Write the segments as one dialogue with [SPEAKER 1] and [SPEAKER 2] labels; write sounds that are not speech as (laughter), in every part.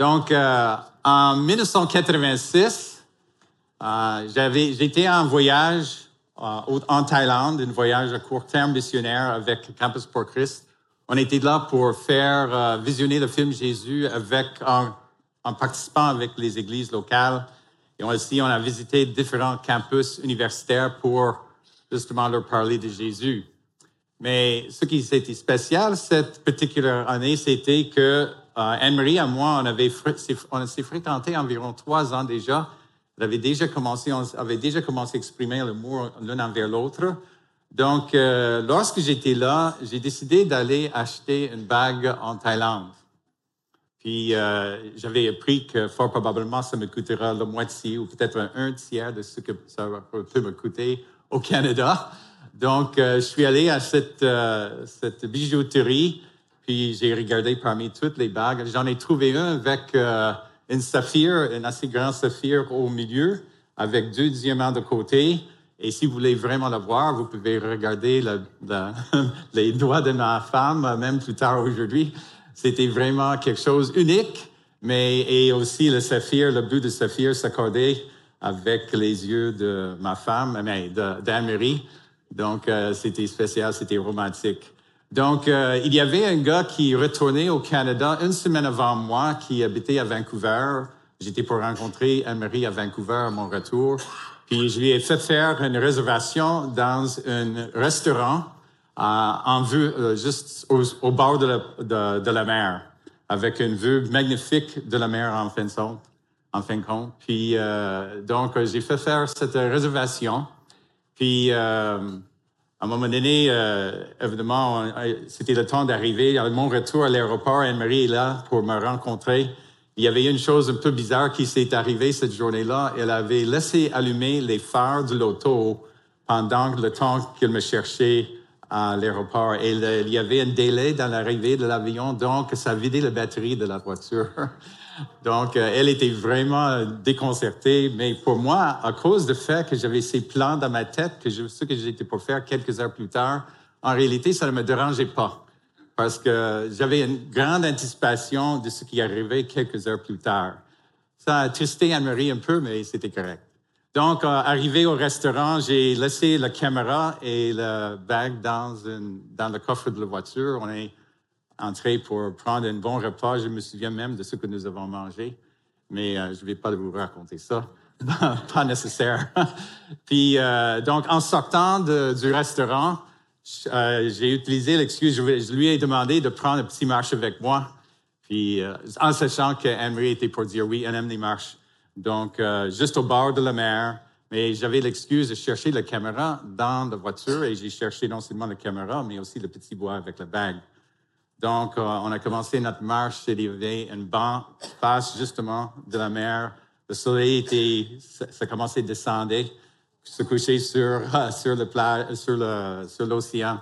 [SPEAKER 1] Donc, euh, en 1986, euh, j'étais en voyage euh, en Thaïlande, un voyage à court terme missionnaire avec Campus pour Christ. On était là pour faire visionner le film Jésus avec, en, participant avec les églises locales. Et aussi, on a visité différents campus universitaires pour justement leur parler de Jésus. Mais ce qui était spécial cette particulière année, c'était que Anne-Marie et moi, on s'est fréquenté environ trois ans déjà. On avait déjà commencé, à exprimer l'amour l'un envers l'autre. Donc, euh, lorsque j'étais là, j'ai décidé d'aller acheter une bague en Thaïlande. Puis, euh, j'avais appris que fort probablement, ça me coûtera la moitié ou peut-être un tiers de ce que ça peut me coûter au Canada. Donc, euh, je suis allé à cette, euh, cette bijouterie, puis j'ai regardé parmi toutes les bagues. J'en ai trouvé un avec euh, une saphir, un assez grand saphir au milieu, avec deux diamants de côté. Et si vous voulez vraiment le voir, vous pouvez regarder le, le, (laughs) les doigts de ma femme, même plus tard aujourd'hui. C'était vraiment quelque chose unique, mais et aussi le saphir, le bout de saphir s'accordait avec les yeux de ma femme, mais d'Anne-Marie. Donc, euh, c'était spécial, c'était romantique. Donc, euh, il y avait un gars qui retournait au Canada une semaine avant moi, qui habitait à Vancouver. J'étais pour rencontrer Anne-Marie à Vancouver à mon retour. Puis, je lui ai fait faire une réservation dans un restaurant euh, en vue, juste au, bord de la, mer, avec une vue magnifique de la mer en fin de compte. En fin de compte. Puis, donc, j'ai fait faire cette réservation. Puis, euh, à un moment donné, euh, évidemment, c'était le temps d'arriver. À mon retour à l'aéroport, Anne-Marie est là pour me rencontrer. Il y avait une chose un peu bizarre qui s'est arrivée cette journée-là. Elle avait laissé allumer les phares de l'auto pendant le temps qu'elle me cherchait à l'aéroport. Et il y avait un délai dans l'arrivée de l'avion, donc ça vidé la batterie de la voiture. (laughs) Donc, euh, elle était vraiment déconcertée. Mais pour moi, à cause du fait que j'avais ces plans dans ma tête, que je, ce que j'étais pour faire quelques heures plus tard, en réalité, ça ne me dérangeait pas. Parce que j'avais une grande anticipation de ce qui arrivait quelques heures plus tard. Ça a attristé Anne-Marie un peu, mais c'était correct. Donc, euh, arrivé au restaurant, j'ai laissé la caméra et le bag dans, une, dans le coffre de la voiture. On est entrer pour prendre un bon repas. Je me souviens même de ce que nous avons mangé, mais euh, je ne vais pas vous raconter ça. (laughs) pas nécessaire. (laughs) Puis, euh, donc, en sortant du restaurant, euh, j'ai utilisé l'excuse, je, lui ai demandé de prendre un petit marche avec moi. Puis, en sachant qu'Anne-Marie était pour dire oui, elle aime les marches. Donc, juste au bord de la mer, mais j'avais l'excuse de chercher la caméra dans la voiture et j'ai cherché non seulement la caméra, mais aussi le petit bois avec la bague. Donc, euh, on a commencé notre marche. Y avait une banc face justement de la mer. Le soleil était, ça, commençait à descendre, se coucher sur, (laughs) sur le plat, sur le, sur l'océan.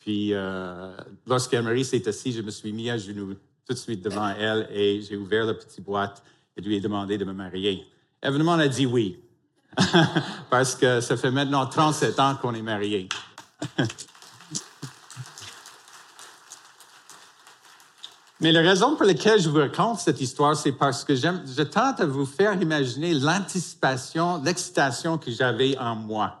[SPEAKER 1] Puis, euh, lorsqu'Anne-Marie s'est assise, je me suis mis à genoux tout de suite devant elle et j'ai ouvert la petite boîte et lui ai demandé de me marier. Évidemment, elle a dit oui. (laughs) Parce que ça fait maintenant 37 ans qu'on est mariés. (laughs) Mais la raison pour laquelle je vous raconte cette histoire, c'est parce que je tente à vous faire imaginer l'anticipation, l'excitation que j'avais en moi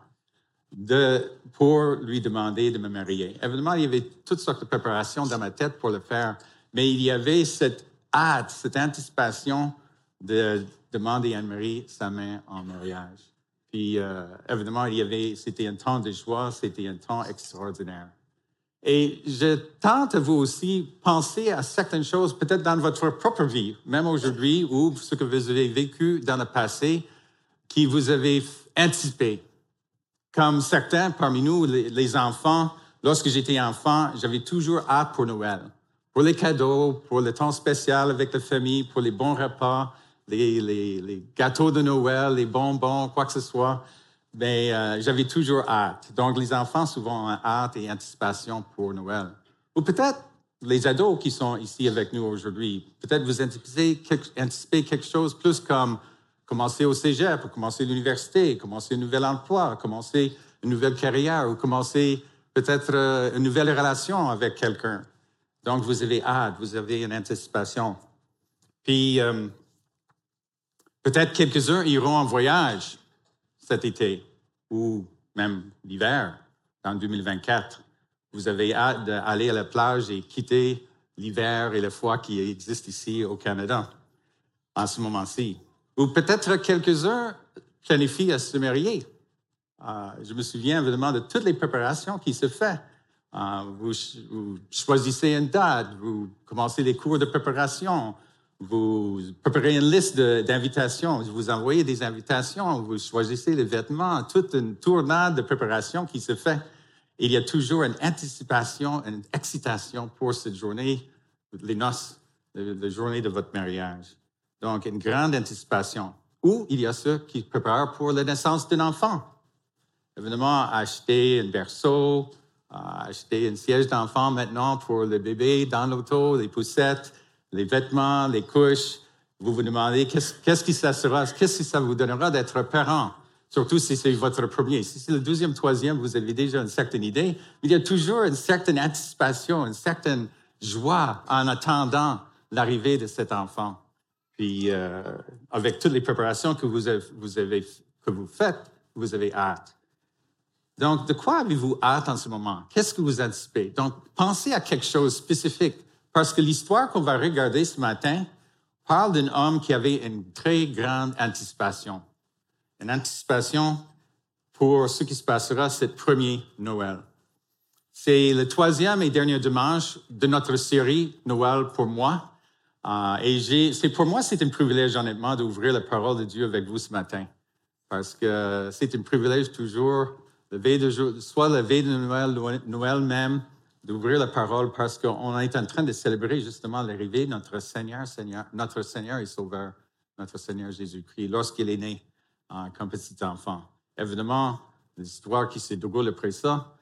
[SPEAKER 1] pour lui demander de me marier. Évidemment, il y avait toutes sortes de préparations dans ma tête pour le faire, mais il y avait cette hâte, cette anticipation de demander à Anne-Marie sa main en mariage. Puis, euh, évidemment, il y avait, c'était un temps de joie, c'était un temps extraordinaire. Et je tente vous aussi penser à certaines choses, peut-être dans votre propre vie, même aujourd'hui, ou ce que vous avez vécu dans le passé, qui vous avez anticipé. Comme certains parmi nous, les, enfants, lorsque j'étais enfant, j'avais toujours hâte pour Noël. Pour les cadeaux, pour le temps spécial avec la famille, pour les bons repas, les, gâteaux de Noël, les bonbons, quoi que ce soit ben, euh, j'avais toujours hâte. Donc, les enfants souvent ont hâte et anticipation pour Noël. Ou peut-être les ados qui sont ici avec nous aujourd'hui, peut-être vous anticipez quelque, chose plus comme commencer au cégep, ou commencer l'université, commencer un nouvel emploi, commencer une nouvelle carrière, ou commencer peut-être euh, une nouvelle relation avec quelqu'un. Donc, vous avez hâte, vous avez une anticipation. Puis, euh, peut-être quelques-uns iront en voyage cet été ou même l'hiver, en 2024. Vous avez hâte d'aller à la plage et quitter l'hiver et le froid qui existe ici au Canada en ce moment-ci. Ou peut-être quelques-uns planifient à se marier. Euh, je me souviens évidemment de toutes les préparations qui se font. Euh, vous, vous, choisissez une date, vous commencez les cours de préparation, vous préparez une liste d'invitations, vous envoyez des invitations, vous choisissez les vêtements, toute une tournade de préparation qui se fait. Il y a toujours une anticipation, une excitation pour cette journée, les noces, la journée de votre mariage. Donc, une grande anticipation. Ou il y a ceux qui préparent pour la naissance d'un enfant. Évidemment, acheter un berceau, acheter un siège d'enfant maintenant pour le bébé dans l'auto, les poussettes, les vêtements, les couches. Vous vous demandez qu'est-ce, qui ça sera, qu'est-ce que ça vous donnera d'être parent, surtout si c'est votre premier. Si c'est le deuxième, troisième, vous avez déjà une certaine idée. Il y a toujours une certaine anticipation, une certaine joie en attendant l'arrivée de cet enfant. Puis, euh, avec toutes les préparations que vous avez, que vous faites, vous avez hâte. Donc, de quoi avez-vous hâte en ce moment? Qu'est-ce que vous anticipez? Donc, pensez à quelque chose de spécifique parce que l'histoire qu'on va regarder ce matin parle d'un homme qui avait une très grande anticipation. Une anticipation pour ce qui se passera ce premier Noël. C'est le troisième et dernier dimanche de notre série Noël pour moi. Euh, et c'est pour moi, c'est un privilège, honnêtement, d'ouvrir la parole de Dieu avec vous ce matin. Parce que c'est un privilège toujours, le veille de soit la veille de Noël, Noël même, d'ouvrir la parole parce qu'on est en train de célébrer justement l'arrivée de notre Seigneur, Seigneur, notre Seigneur et Sauveur, notre Seigneur Jésus-Christ, lorsqu'il est né comme petit enfant. Évidemment, l'histoire qui s'est déroulée après ça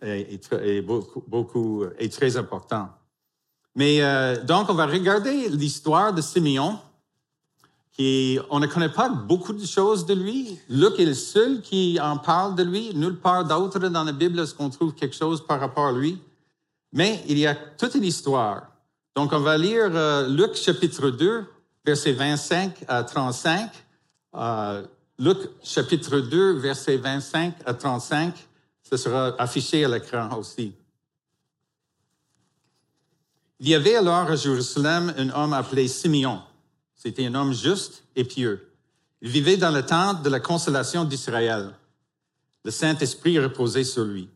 [SPEAKER 1] est, est, beaucoup, beaucoup, est très importante. Mais euh, donc, on va regarder l'histoire de Simeon, qui on ne connaît pas beaucoup de choses de lui. Luc est le seul qui en parle de lui. Nulle part d'autre dans la Bible est-ce qu'on trouve quelque chose par rapport à lui. Mais il y a toute une histoire. Donc, on va lire euh, Luc chapitre 2, versets 25 à 35. Euh, Luc chapitre 2, versets 25 à 35. Ce sera affiché à l'écran aussi. Il y avait alors à Jérusalem un homme appelé Simeon. C'était un homme juste et pieux. Il vivait dans le tente de la consolation d'Israël. Le Saint-Esprit reposait sur lui.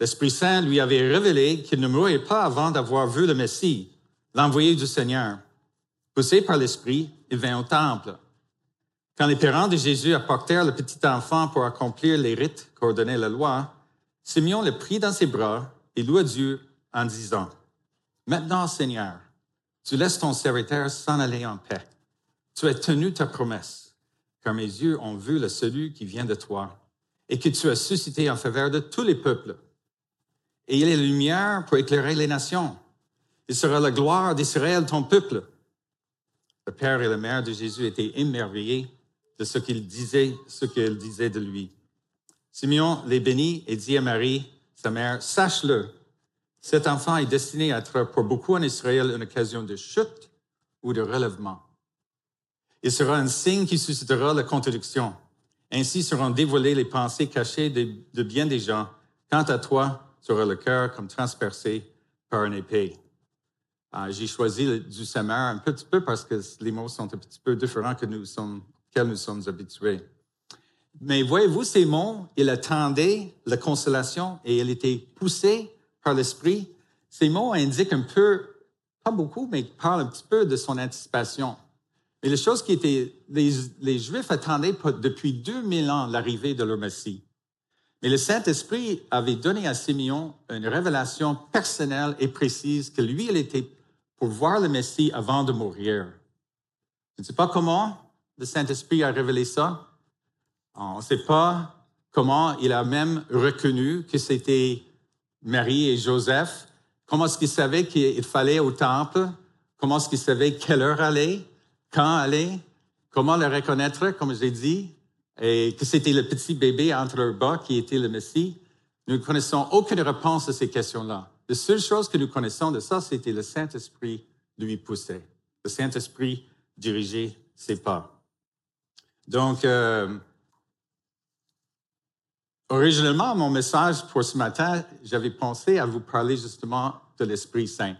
[SPEAKER 1] L'Esprit Saint lui avait révélé qu'il ne mourrait pas avant d'avoir vu le Messie, l'envoyé du Seigneur. Poussé par l'Esprit, il vint au temple. Quand les parents de Jésus apportèrent le petit enfant pour accomplir les rites qu'ordonnait la loi, Simeon le prit dans ses bras et loua Dieu en disant, Maintenant, Seigneur, tu laisses ton serviteur s'en aller en paix. Tu as tenu ta promesse, car mes yeux ont vu le salut qui vient de toi et que tu as suscité en faveur de tous les peuples et il est lumière pour éclairer les nations. Il sera la gloire d'Israël, ton peuple. Le père et la mère de Jésus étaient émerveillés de ce qu'il disait, ce qu'elle disait de lui. Simeon les bénit et dit à Marie, sa mère, sache-le, cet enfant est destiné à être pour beaucoup en Israël une occasion de chute ou de relèvement. Il sera un signe qui suscitera la contradiction. Ainsi seront dévoilées les pensées cachées de bien des gens. Quant à toi, sur le cœur comme transpercé par une épée. Euh, j'ai choisi du Semeur un petit peu parce que les mots sont un petit peu différents que nous sommes, qu'elles nous sommes habitués. Mais voyez-vous, ces mots, il attendait la consolation et il était poussé par l'Esprit. Ces mots indiquent un peu, pas beaucoup, mais parlent un petit peu de son anticipation. Mais les choses qui étaient, les Juifs attendaient depuis 2000 ans l'arrivée de leur Messie. Mais le Saint-Esprit avait donné à Simeon une révélation personnelle et précise que lui, il était pour voir le Messie avant de mourir. Je ne sais pas comment le Saint-Esprit a révélé ça? On ne sait pas comment il a même reconnu que c'était Marie et Joseph. Comment est-ce qu'il savait qu'il fallait au temple? Comment est-ce qu'il savait quelle heure aller? Quand aller? Comment le reconnaître, comme j'ai dit? Et que c'était le petit bébé entre leurs bras qui était le Messie, nous ne connaissons aucune réponse à ces questions-là. La seule chose que nous connaissons de ça, c'était le Saint-Esprit lui poussait. le Saint-Esprit diriger ses pas. Donc, euh, originalement, mon message pour ce matin, j'avais pensé à vous parler justement de l'Esprit Saint.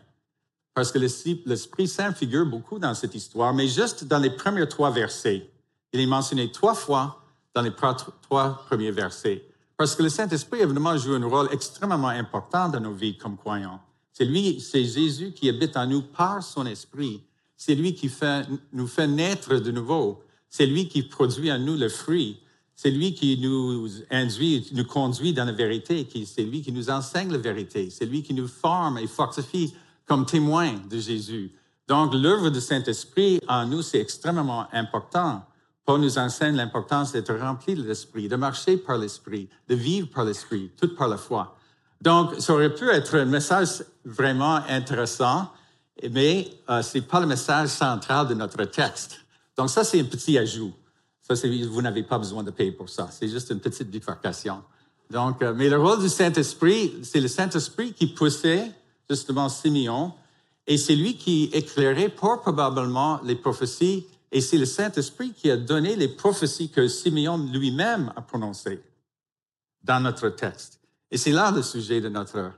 [SPEAKER 1] Parce que l'Esprit Saint figure beaucoup dans cette histoire, mais juste dans les premiers trois versets. Il est mentionné trois fois dans les trois premiers versets. Parce que le Saint-Esprit, évidemment, joue un rôle extrêmement important dans nos vies comme croyants. C'est lui, c'est Jésus qui habite en nous par son Esprit. C'est lui qui fait, nous fait naître de nouveau. C'est lui qui produit en nous le fruit. C'est lui qui nous induit, nous conduit dans la vérité. C'est lui qui nous enseigne la vérité. C'est lui qui nous forme et fortifie comme témoins de Jésus. Donc, l'œuvre du Saint-Esprit en nous, c'est extrêmement important. Paul nous enseigne l'importance d'être rempli de l'Esprit, de marcher par l'Esprit, de vivre par l'Esprit, tout par la foi. Donc, ça aurait pu être un message vraiment intéressant, mais euh, ce n'est pas le message central de notre texte. Donc, ça, c'est un petit ajout. Ça, vous n'avez pas besoin de payer pour ça. C'est juste une petite bifurcation. Donc, euh, mais le rôle du Saint-Esprit, c'est le Saint-Esprit qui poussait justement Simeon, et c'est lui qui éclairait probablement les prophéties et c'est le Saint-Esprit qui a donné les prophéties que Simeon lui-même a prononcées dans notre texte. Et c'est là le sujet de notre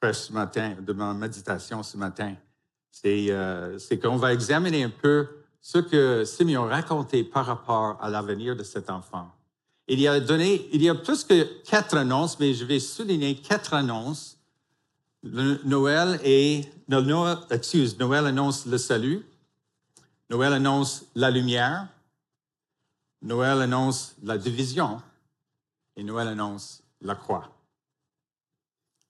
[SPEAKER 1] prêche ce matin, de ma méditation ce matin. Euh, c'est qu'on va examiner un peu ce que Simeon racontait par rapport à l'avenir de cet enfant. Il y a donné, il y a plus que quatre annonces, mais je vais souligner quatre annonces. Noël et, Noël, excuse, Noël annonce le salut. Noël annonce la lumière. Noël annonce la division. Et Noël annonce la croix.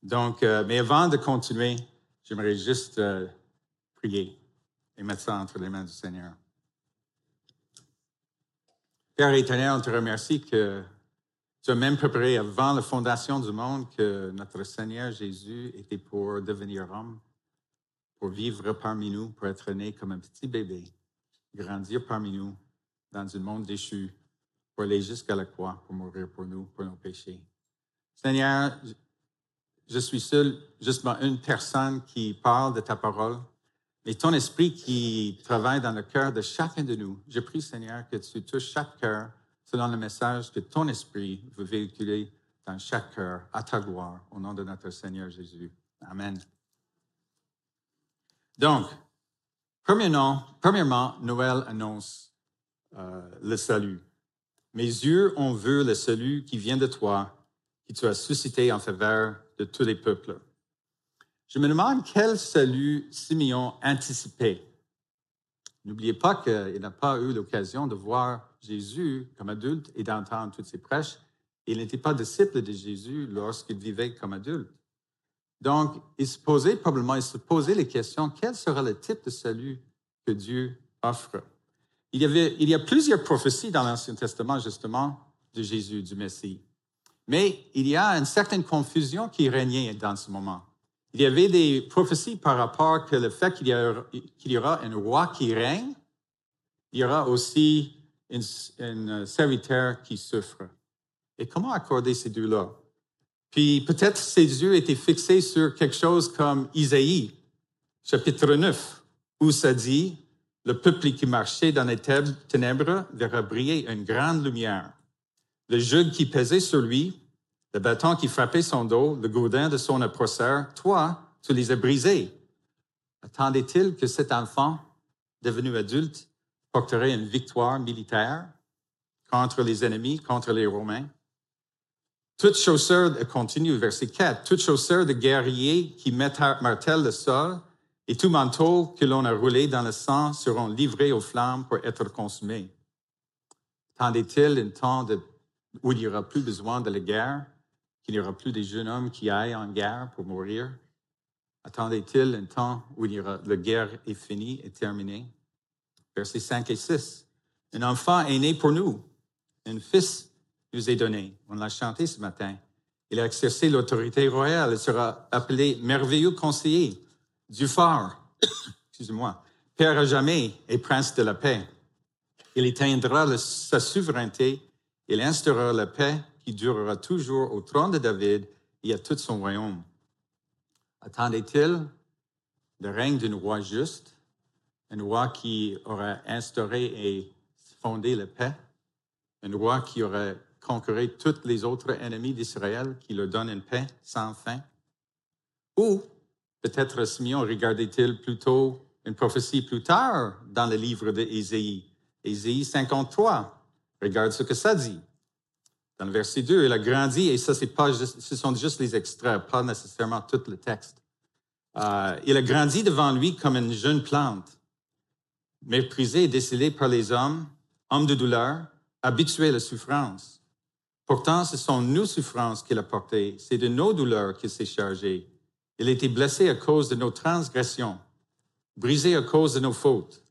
[SPEAKER 1] Donc, euh, mais avant de continuer, j'aimerais juste euh, prier et mettre ça entre les mains du Seigneur. Père éternel, on te remercie que tu as même préparé avant la fondation du monde que notre Seigneur Jésus était pour devenir homme, pour vivre parmi nous, pour être né comme un petit bébé grandir parmi nous dans un monde déchu, pour aller jusqu'à la croix, pour mourir pour nous, pour nos péchés. Seigneur, je suis seul, justement une personne qui parle de ta parole, mais ton esprit qui travaille dans le cœur de chacun de nous. Je prie, Seigneur, que tu touches chaque cœur selon le message que ton esprit veut véhiculer dans chaque cœur, à ta gloire, au nom de notre Seigneur Jésus. Amen. Donc, Premièrement, Noël annonce euh, le salut. Mes yeux ont vu le salut qui vient de toi, qui tu as suscité en faveur de tous les peuples. Je me demande quel salut Simeon anticipait. N'oubliez pas qu'il n'a pas eu l'occasion de voir Jésus comme adulte et d'entendre toutes ses prêches. Il n'était pas disciple de Jésus lorsqu'il vivait comme adulte. Donc, il se posait probablement, il se posait les questions, quel sera le type de salut que Dieu offre? Il y, avait, il y a plusieurs prophéties dans l'Ancien Testament, justement, de Jésus, du Messie. Mais il y a une certaine confusion qui régnait dans ce moment. Il y avait des prophéties par rapport que le fait qu'il y, aura un roi qui règne, il y aura aussi un serviteur qui souffre. Et comment accorder ces deux-là? Puis peut-être ses yeux étaient fixés sur quelque chose comme Isaïe, chapitre 9, où ça dit, le peuple qui marchait dans les ténèbres verra briller une grande lumière. Le joug qui pesait sur lui, le bâton qui frappait son dos, le gourdin de son oppresseur, toi, tu les as brisés. Attendait-il que cet enfant, devenu adulte, porterait une victoire militaire contre les ennemis, contre les Romains? Toute chaussure, continue, verset 4, toute chaussure de guerrier qui martèle le sol et tout manteau que l'on a roulé dans le sang seront livrés aux flammes pour être consumés. Attendait-il un temps où il n'y aura plus besoin de la guerre, qu'il n'y aura plus des jeunes hommes qui aillent en guerre pour mourir? Attendait-il un temps où il la guerre est finie et terminée? Versets 5 et 6. Un enfant est né pour nous, un fils nous est donné. On l'a chanté ce matin. Il a exercé l'autorité royale. Il sera appelé merveilleux conseiller, du phare, (coughs) excusez-moi, Père à jamais et prince de la paix. Il éteindra sa souveraineté. Il instaurera la paix qui durera toujours au trône de David et à tout son royaume. Attendait-il le règne d'un roi juste, un roi qui aurait instauré et fondé la paix, un roi qui aurait conquéré tous les autres ennemis d'Israël, qui leur donne une paix sans fin? Ou peut-être Simeon regardait-il plutôt une prophétie plus tard dans le livre d'Ésaïe, Ésaïe? 53. Regarde ce que ça dit. Dans le verset 2, il a grandi, et ça, pas ce sont juste les extraits, pas nécessairement tout le texte. Euh, il a grandi devant lui comme une jeune plante, méprisé et décédé par les hommes, homme de douleur, habitué à la souffrance. Pourtant, ce sont nos souffrances qu'il a portées, c'est de nos douleurs qu'il s'est chargé. Il a été blessé à cause de nos transgressions, brisé à cause de nos fautes.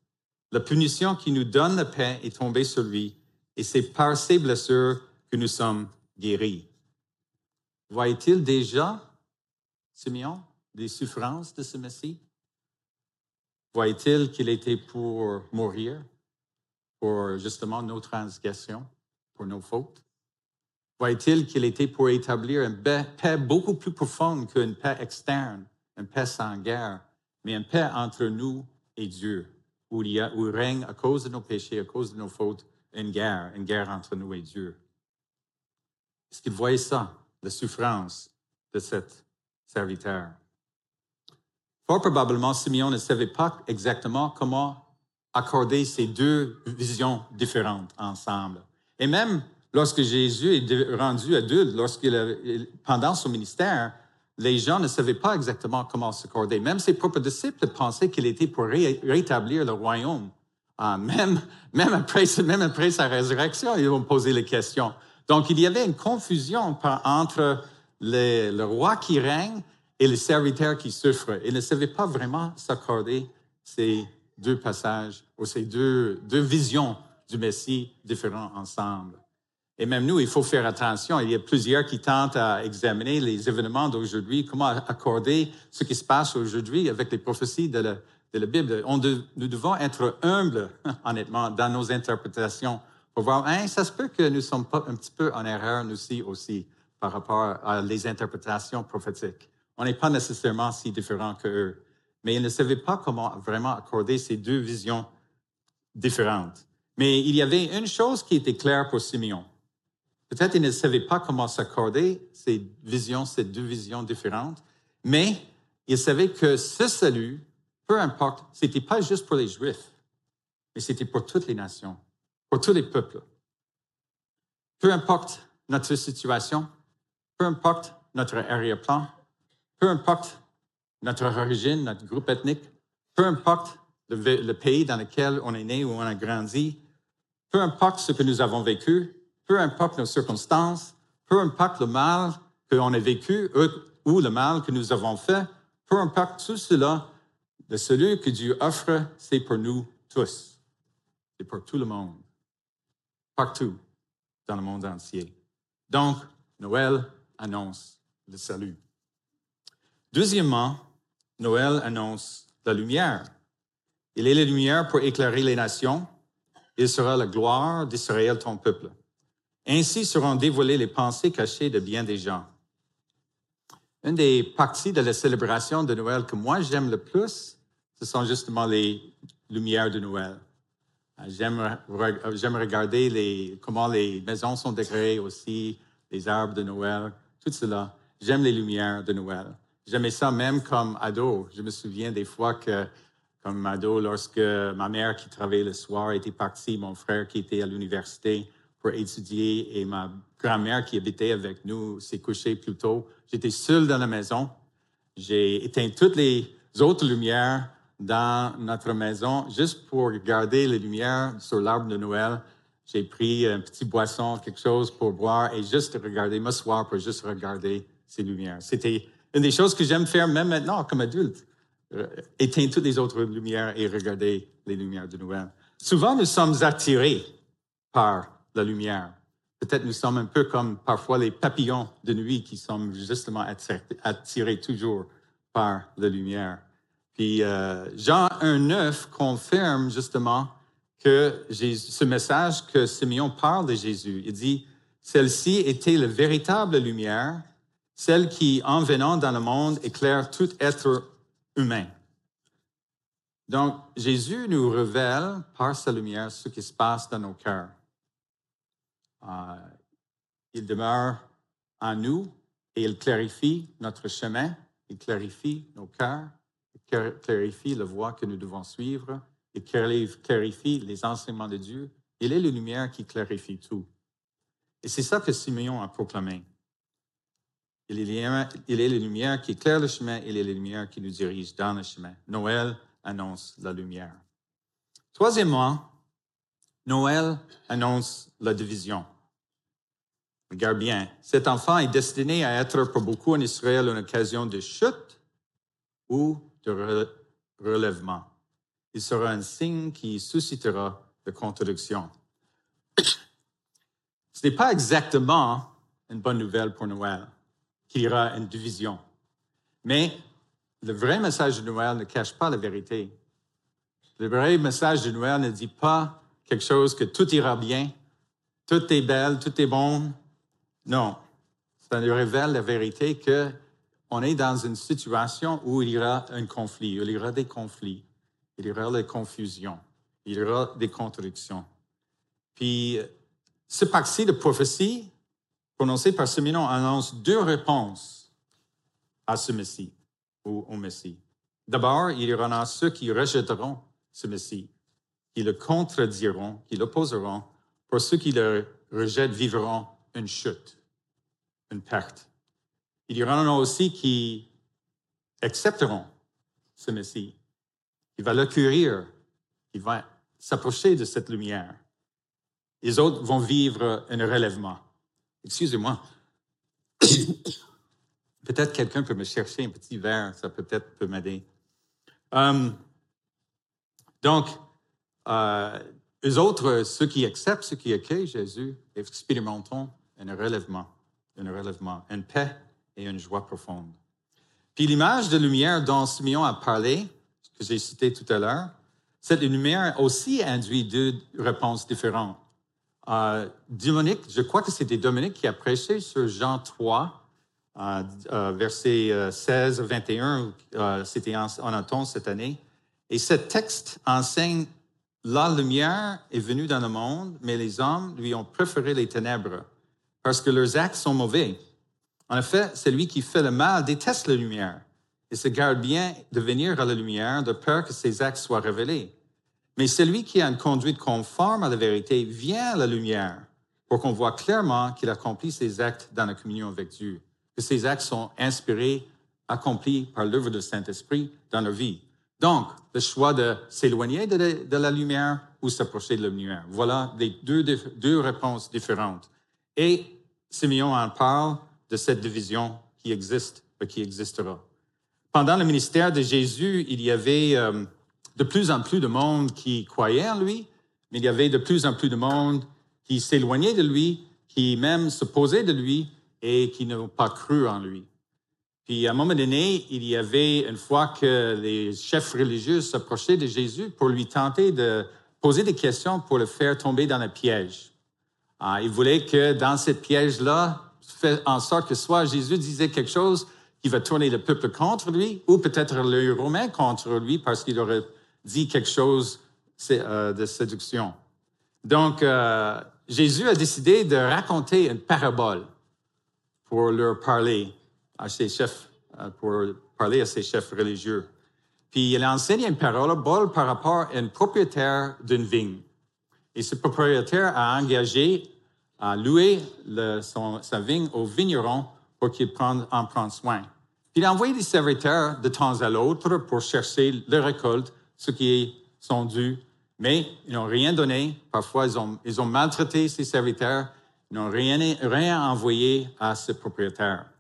[SPEAKER 1] La punition qui nous donne la paix est tombée sur lui, et c'est par ses blessures que nous sommes guéris. Voyait-il déjà, Simeon, des souffrances de ce Messie? Voyait-il qu'il était pour mourir, pour justement nos transgressions, pour nos fautes? Voyait-il qu'il était pour établir une paix beaucoup plus profonde qu'une paix externe, une paix sans guerre, mais une paix entre nous et Dieu, où il, a, règne à cause de nos péchés, à cause de nos fautes, une guerre, une guerre entre nous et Dieu. Est-ce qu'il voyait ça, la souffrance de cet serviteur? Fort probablement, Simeon ne savait pas exactement comment accorder ces deux visions différentes ensemble. Et même lorsque Jésus est rendu adulte, lorsqu'il pendant son ministère, les gens ne savaient pas exactement comment s'accorder. Même ses propres disciples pensaient qu'il était pour rétablir le royaume. Ah, même, même, après, (laughs) même après sa résurrection, ils ont posé les questions. Donc, il y avait une confusion entre le roi qui règne et le serviteur qui souffre. Ils ne savaient pas vraiment s'accorder ces deux passages ou ces deux, deux visions du Messie différents ensemble. Et même nous, il faut faire attention. Il y a plusieurs qui tentent à examiner les événements d'aujourd'hui, comment accorder ce qui se passe aujourd'hui avec les prophéties de la, Bible? Nous devons être humbles, (laughs) honnêtement, dans nos interprétations pour voir, hein, ça se peut que nous sommes pas un petit peu en erreur, nous aussi, aussi, par rapport à les interprétations prophétiques. On n'est pas nécessairement si différents qu'eux. Mais ils ne savaient pas comment vraiment accorder ces deux visions différentes. Mais il y avait une chose qui était claire pour Simeon. Peut-être il ne savait pas comment s'accorder ces visions, ces deux visions différentes, mais il savait que ce salut, peu importe, c'était pas juste pour les Juifs, mais c'était pour toutes les nations, pour tous les peuples. Peu importe notre situation, peu importe notre arrière-plan, peu importe notre origine, notre groupe ethnique, peu importe le, le, pays dans lequel on est né ou on a grandi, peu importe ce que nous avons vécu, peu importe nos circonstances, peu importe le mal qu'on a vécu ou le mal que nous avons fait, peu importe tout cela, le salut que Dieu offre, c'est pour nous tous. C'est pour tout le monde. Partout dans le monde entier. Donc, Noël annonce le salut. Deuxièmement, Noël annonce la lumière. Il est la lumière pour éclairer les nations. Il sera la gloire d'Israël, ton peuple. Ainsi seront dévoilées les pensées cachées de bien des gens. Une des parties de la célébration de Noël que moi j'aime le plus, ce sont justement les lumières de Noël. J'aime, regarder les, comment les maisons sont décorées aussi, les arbres de Noël, tout cela. J'aime les lumières de Noël. J'aimais ça même comme ado. Je me souviens des fois que, comme ado, lorsque ma mère qui travaillait le soir était partie, mon frère qui était à l'université, pour étudier et ma grand-mère qui habitait avec nous s'est couchée plus tôt. J'étais seul dans la maison. J'ai éteint toutes les autres lumières dans notre maison juste pour regarder les lumières sur l'arbre de Noël. J'ai pris un petit boisson, quelque chose pour boire et juste regarder, m'asseoir pour juste regarder ces lumières. C'était une des choses que j'aime faire même maintenant comme adulte. Euh, éteindre toutes les autres lumières et regarder les lumières de Noël. Souvent, nous sommes attirés par la lumière. Peut-être nous sommes un peu comme parfois les papillons de nuit qui sont justement attirés, toujours par la lumière. Puis euh, Jean 1.9 confirme justement que ce message que Simeon parle de Jésus. Il dit, celle-ci était la véritable lumière, celle qui, en venant dans le monde, éclaire tout être humain. Donc, Jésus nous révèle par sa lumière ce qui se passe dans nos cœurs. Euh, il demeure en nous et il clarifie notre chemin, il clarifie nos cœurs, il clarifie la voie que nous devons suivre, il clarifie les enseignements de Dieu. Il est la lumière qui clarifie tout. Et c'est ça que Simeon a proclamé. Il est, la lumière qui éclaire le chemin, il est la lumière qui nous dirige dans le chemin. Noël annonce la lumière. Troisièmement, Noël annonce la division. Regarde bien, cet enfant est destiné à être pour beaucoup en Israël une occasion de chute ou de relèvement. Il sera un signe qui suscitera de contradiction. (coughs) Ce n'est pas exactement une bonne nouvelle pour Noël qu'il y aura une division. Mais le vrai message de Noël ne cache pas la vérité. Le vrai message de Noël ne dit pas quelque chose que tout ira bien, tout est belle, tout est bon, non, ça nous révèle la vérité que on est dans une situation où il y aura un conflit, il y aura des conflits, il y aura des confusions, il y aura des contradictions. Puis, ce parti de prophétie prononcé par Simeon annonce deux réponses à ce Messie ou au Messie. D'abord, il y aura ceux qui rejetteront ce Messie, qui le contrediront, qui l'opposeront. Pour ceux qui le rejettent, vivront une chute, une perte. Il y en a aussi qui accepteront ce Messie, qui va l'accueillir, qui va s'approcher de cette lumière. Les autres vont vivre un relèvement. Excusez-moi. (coughs) peut-être quelqu'un peut me chercher un petit verre, ça peut-être peut m'aider. Um, donc, euh, les autres, ceux qui acceptent, ceux qui accueillent Jésus, expérimenteront un relèvement, un relèvement, une paix et une joie profonde. Puis l'image de lumière dont Simeon a parlé, que j'ai cité tout à l'heure, cette lumière aussi induit deux réponses différentes. Euh, Dominique, je crois que c'était Dominique qui a prêché sur Jean 3, euh, euh, versets 16 21, c'était en, en cette année. Et ce texte enseigne la lumière est venue dans le monde, mais les hommes lui ont préféré les ténèbres parce que leurs actes sont mauvais. En effet, celui qui fait le mal déteste la lumière et se garde bien de venir à la lumière de peur que ses actes soient révélés. Mais celui qui a une conduite conforme à la vérité vient à la lumière pour qu'on voit clairement qu'il accomplit ses actes dans la communion avec Dieu, que ses actes sont inspirés, accomplis par l'œuvre du Saint-Esprit dans leur vie. Donc, le choix de s'éloigner de, la lumière ou s'approcher de la lumière. Voilà les deux, réponses différentes. Et Simeon en parle de cette division qui existe, euh, qui existera. Pendant le ministère de Jésus, il y avait euh, de plus en plus de monde qui croyait en lui, mais il y avait de plus en plus de monde qui s'éloignait de lui, qui même se posait de lui et qui n'ont pas cru en lui. Puis à un moment donné, il y avait une fois que les chefs religieux s'approchaient de Jésus pour lui tenter de poser des questions pour le faire tomber dans le piège. Ah, il voulait que dans cette piège-là, en sorte que soit Jésus disait quelque chose qui va tourner le peuple contre lui, ou peut-être le Romain contre lui parce qu'il aurait dit quelque chose euh, de séduction. Donc, euh, Jésus a décidé de raconter une parabole pour leur parler à ses chefs, euh, pour parler à ses chefs religieux. Puis il a enseigné une parabole par rapport à un propriétaire d'une vigne. Et ce propriétaire a engagé à louer sa vigne au vigneron pour qu'il en prenne soin. Puis il a envoyé des serviteurs de temps à l'autre pour chercher les récoltes, ce qui sont dus, mais ils n'ont rien donné. Parfois, ils ont, ils ont maltraité ces serviteurs, ils n'ont rien, rien envoyé à ce propriétaire.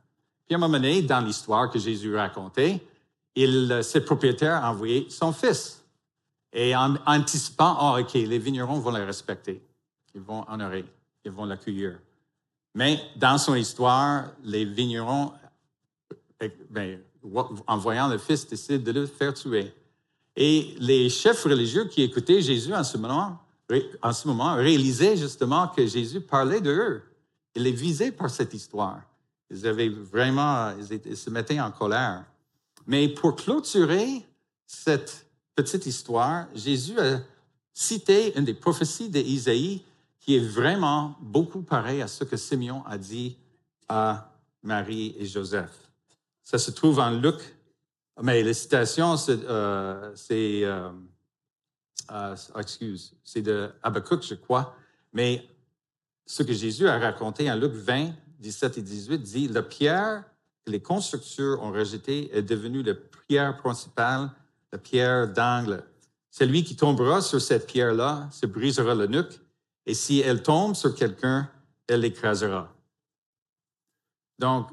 [SPEAKER 1] Puis à dans l'histoire que Jésus racontait, il, ce propriétaire a envoyé son fils. Et en anticipant, oh, OK, les vignerons vont le respecter. Ils vont honorer, ils vont l'accueillir. Mais dans son histoire, les vignerons, eh, ben, en voyant le fils, décident de le faire tuer. Et les chefs religieux qui écoutaient Jésus en ce moment, en ce moment réalisaient justement que Jésus parlait d'eux. Il les visait par cette histoire. Ils avaient vraiment, ils, se mettaient en colère. Mais pour clôturer cette petite histoire, Jésus a cité une des prophéties d'Isaïe qui est vraiment beaucoup pareil à ce que Simeon a dit à Marie et Joseph. Ça se trouve en Luc, mais les citations, c'est, euh, c'est euh, euh, c'est de Habakkuk, je crois, mais ce que Jésus a raconté en Luc 20, 17 et 18 dit, la pierre que les constructeurs ont rejetée est devenue la pierre principale, la pierre d'angle. Celui qui tombera sur cette pierre-là se brisera le nuque, et si elle tombe sur quelqu'un, elle l'écrasera. Donc,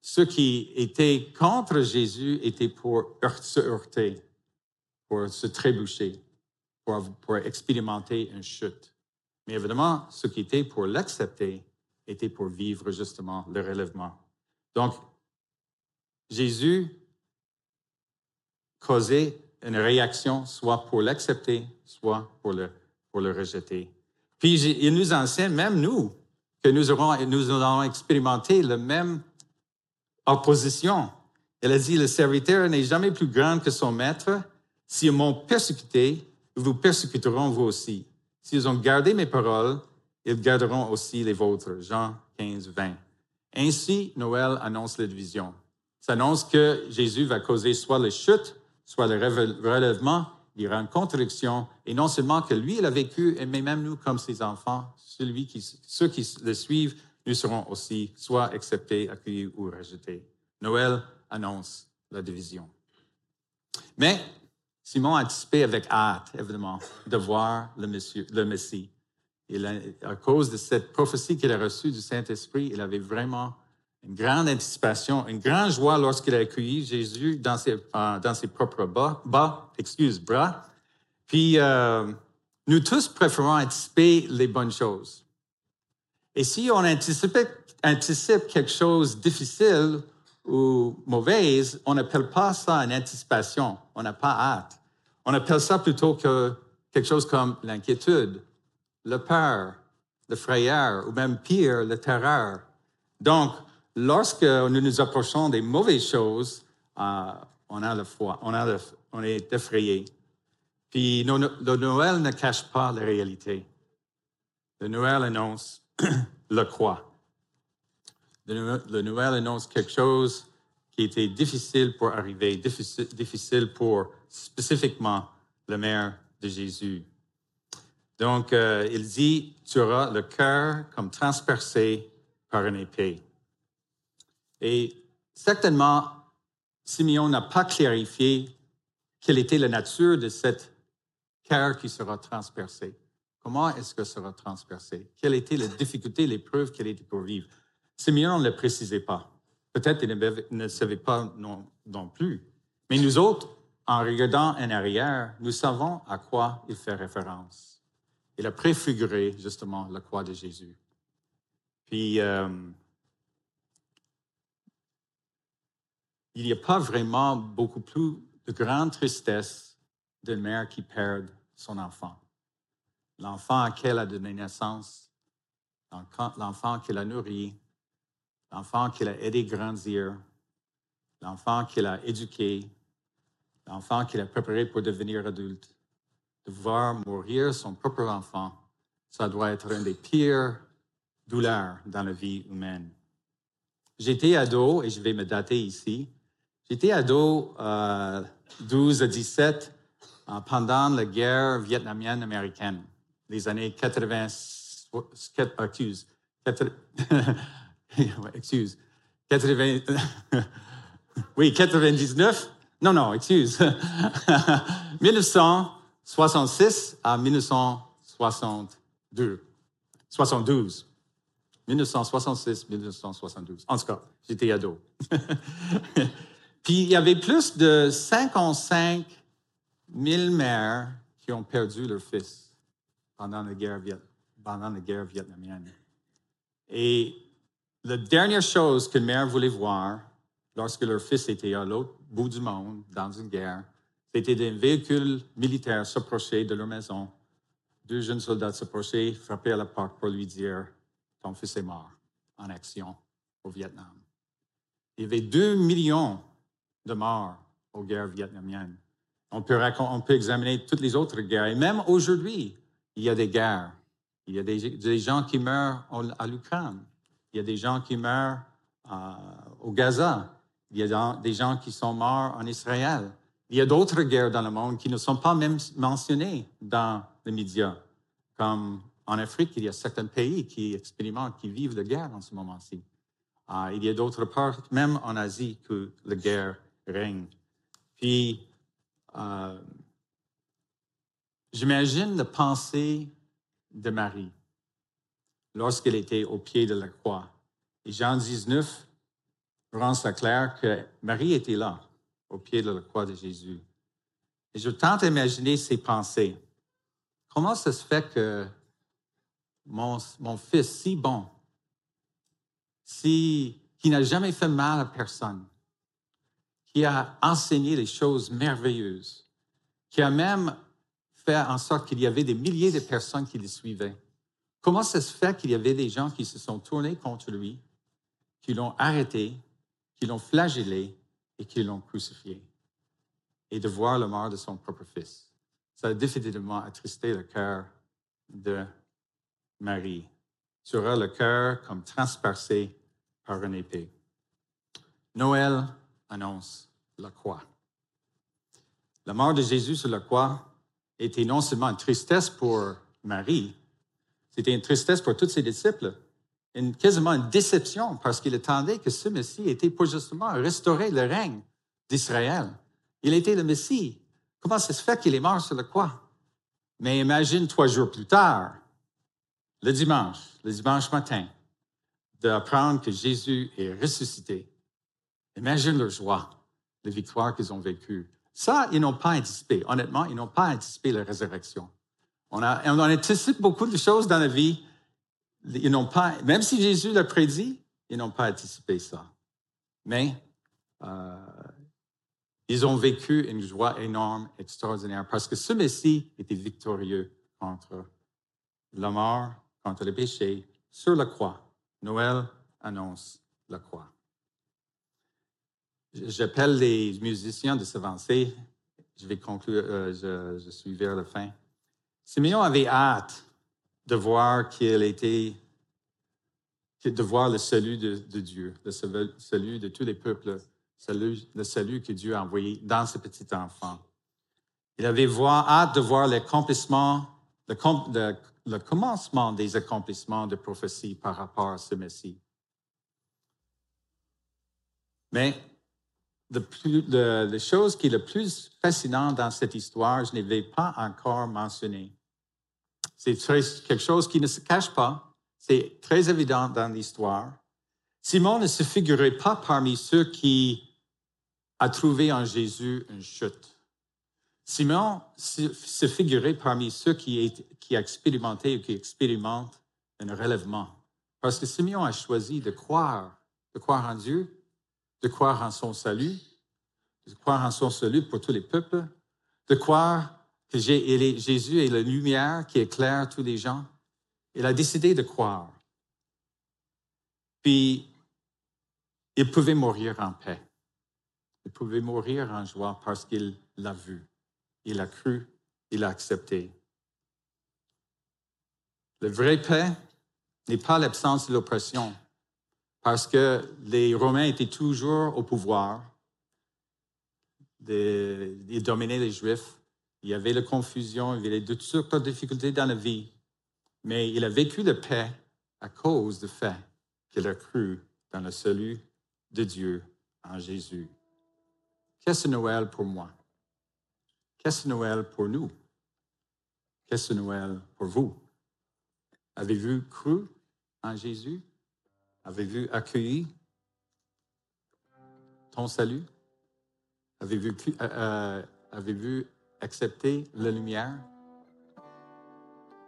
[SPEAKER 1] ceux qui étaient contre Jésus étaient pour se heurter, pour se trébucher, pour, pour expérimenter une chute. Mais évidemment, ceux qui étaient pour l'accepter étaient pour vivre justement le relèvement. Donc, Jésus causait une réaction soit pour l'accepter, soit pour le, pour le rejeter. Puis il nous enseigne, même nous, que nous aurons, nous allons expérimenter la même opposition. Elle a dit, le serviteur n'est jamais plus grand que son maître. S'ils m'ont persécuté, vous persécuteront vous aussi. S'ils ont gardé mes paroles, ils garderont aussi les vôtres. Jean 15, 20. Ainsi, Noël annonce la division. Ça annonce que Jésus va causer soit les chutes, soit le relèvement. Il y aura une contradiction. Et non seulement que lui, il a vécu, mais même nous, comme ses enfants, ceux qui le suivent, nous serons aussi soit acceptés, accueillis ou rejetés. Noël annonce la division. Mais Simon a anticipé avec hâte, évidemment, de voir le Messie. À cause de cette prophétie qu'il a reçue du Saint-Esprit, il avait vraiment une grande anticipation, une grande joie lorsqu'il a accueilli Jésus dans ses, dans ses propres bas, bas, excuse, bras. Puis, euh, nous tous préférons anticiper les bonnes choses. Et si on anticipe, anticipe quelque chose de difficile ou mauvaise, on n'appelle pas ça une anticipation. On n'a pas hâte. On appelle ça plutôt que quelque chose comme l'inquiétude, le peur, le frayeur, ou même pire, la terreur. Donc, lorsque nous nous approchons des mauvaises choses, euh, on a le foi, on, est effrayé. Puis le Noël ne cache pas la réalité. Le Noël annonce (clears throat) le quoi. Le Noël annonce quelque chose qui était difficile pour arriver, difficile, difficile pour spécifiquement le mère de Jésus. Donc, euh, il dit, tu auras le cœur comme transpercé par une épée. Et certainement, Simeon n'a pas clarifié quelle était la nature de cette cœur qui sera transpercé. Comment est-ce que sera transpercé? Quelle était la difficulté, l'épreuve qu'elle était pour vivre? Simeon ne le précisait pas. Peut-être qu'il ne, savait pas non plus. Mais nous autres, en regardant en arrière, nous savons à quoi il fait référence. Il a préfiguré justement la croix de Jésus. Puis, euh, il n'y a pas vraiment beaucoup plus de grande tristesse d'une mère qui perd son enfant. L'enfant à qui elle a donné naissance, l'enfant qu'elle a nourri, l'enfant qu'elle a aidé grandir, l'enfant qu'elle a éduqué, l'enfant qu'elle a préparé pour devenir adulte. De voir mourir son propre enfant, ça doit être une des pires douleurs dans la vie humaine. J'étais ado, et je vais me dater ici, J'étais ado euh, 12 à 17 euh, pendant la guerre vietnamienne américaine, les années 80, excuse, 80, (laughs) excuse, 80, (laughs) oui, 99, non, non, excuse, (laughs) 1966 à 1962, 72. 1966, 1972. En tout cas, j'étais ado. (laughs) Puis il y avait plus de 55 000 mères qui ont perdu leur fils pendant la guerre, pendant la guerre vietnamienne. Et la dernière chose qu'une mère voulait voir lorsque leur fils était à l'autre bout du monde, dans une guerre, c'était d'un véhicule militaire s'approcher de leur maison. Deux jeunes soldats s'approchaient, frappaient à la porte pour lui dire Ton fils est mort en action au Vietnam. Il y avait deux millions de morts aux guerres vietnamiennes. On peut, on peut examiner toutes les autres guerres. Et même aujourd'hui, il y a des guerres. Il y a des, gens qui meurent à l'Ukraine. Il y a des gens qui meurent euh, au Gaza. Il y a des gens qui sont morts en Israël. Il y a d'autres guerres dans le monde qui ne sont pas même mentionnées dans les médias, comme en Afrique, il y a certains pays qui expérimentent, qui vivent la guerre en ce moment-ci. Euh, il y a d'autres parts, même en Asie, que la guerre règne. Puis, euh, j'imagine la pensée de Marie lorsqu'elle était au pied de la croix. Et Jean 19 rend ça clair que Marie était là, au pied de la croix de Jésus. Et je tente d'imaginer ses pensées. Comment ça se fait que mon, mon fils si bon, si, qui n'a jamais fait mal à personne, qui a enseigné des choses merveilleuses, qui a même fait en sorte qu'il y avait des milliers de personnes qui le suivaient. Comment ça se fait qu'il y avait des gens qui se sont tournés contre lui, qui l'ont arrêté, qui l'ont flagellé et qui l'ont crucifié? Et de voir la mort de son propre fils. Ça a définitivement attristé le cœur de Marie. Sera le cœur comme transpercé par une épée. Noël annonce la croix. La mort de Jésus sur la croix était non seulement une tristesse pour Marie, c'était une tristesse pour tous ses disciples, une, quasiment une déception parce qu'il attendait que ce Messie était pour justement restaurer le règne d'Israël. Il était le Messie. Comment ça se fait qu'il est mort sur la croix? Mais imagine trois jours plus tard, le dimanche, le dimanche matin, d'apprendre que Jésus est ressuscité. Imagine leur joie, la victoire qu'ils ont vécue. Ça, ils n'ont pas anticipé. Honnêtement, ils n'ont pas anticipé la résurrection. On, a, on anticipe beaucoup de choses dans la vie. Ils n'ont pas, même si Jésus l'a prédit, ils n'ont pas anticipé ça. Mais euh, ils ont vécu une joie énorme, extraordinaire, parce que ce Messie était victorieux contre la mort, contre le péché, sur la croix. Noël annonce la croix. J'appelle les musiciens de s'avancer. Je vais conclure, euh, je, suis vers la fin. Simeon avait hâte de voir était, de voir le salut de, Dieu, le salut de tous les peuples, le salut que Dieu a envoyé dans ce petit enfant. Il avait hâte de voir l'accomplissement, le, le commencement des accomplissements de prophétie par rapport à ce Messie. Mais le, la chose qui est le plus fascinante dans cette histoire, je ne l'ai pas encore mentionné. C'est quelque chose qui ne se cache pas. C'est très évident dans l'histoire. Simon ne se figurait pas parmi ceux qui a trouvé en Jésus une chute. Simon se figurait parmi ceux qui, qui expérimentaient ou qui expérimentent un relèvement. Parce que Simeon a choisi de croire, de croire en Dieu, de croire en son salut, de croire en son salut pour tous les peuples, de croire Jésus est la lumière qui éclaire tous les gens. Il a décidé de croire. Puis, il pouvait mourir en paix. Il pouvait mourir en joie parce qu'il l'a vu. Il a cru, il a accepté. Le vrai paix n'est pas l'absence de l'oppression, parce que les Romains étaient toujours au pouvoir, ils dominaient les Juifs, il y avait la confusion, il y avait toutes sortes de difficultés dans la vie, mais il a vécu la paix à cause du fait qu'il a cru dans le salut de Dieu en Jésus. Qu'est-ce Noël pour moi? Qu'est-ce Noël pour nous? Qu'est-ce Noël pour vous? Avez-vous cru en Jésus? Avez-vous accueilli ton salut? Avez-vous euh, euh, accepté la lumière?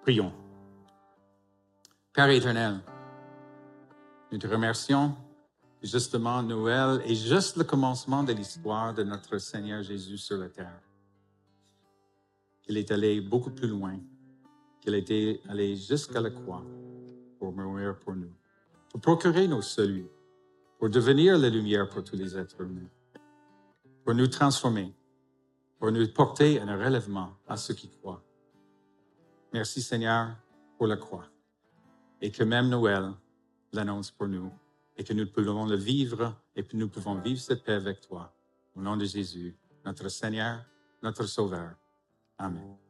[SPEAKER 1] Prions. Père éternel, nous te remercions. Justement, Noël est juste le commencement de l'histoire de notre Seigneur Jésus sur la terre. Il est allé beaucoup plus loin qu'il était allé jusqu'à la croix pour mourir pour nous, pour procurer nos saluts, pour devenir la lumière pour tous les êtres humains, pour nous transformer, pour nous porter un relèvement à ceux qui croient. Merci Seigneur pour la croix et que même Noël l'annonce pour nous et que nous pouvons le vivre et que nous pouvons vivre cette paix avec toi. Au nom de Jésus, notre Seigneur, notre Sauveur. Amen.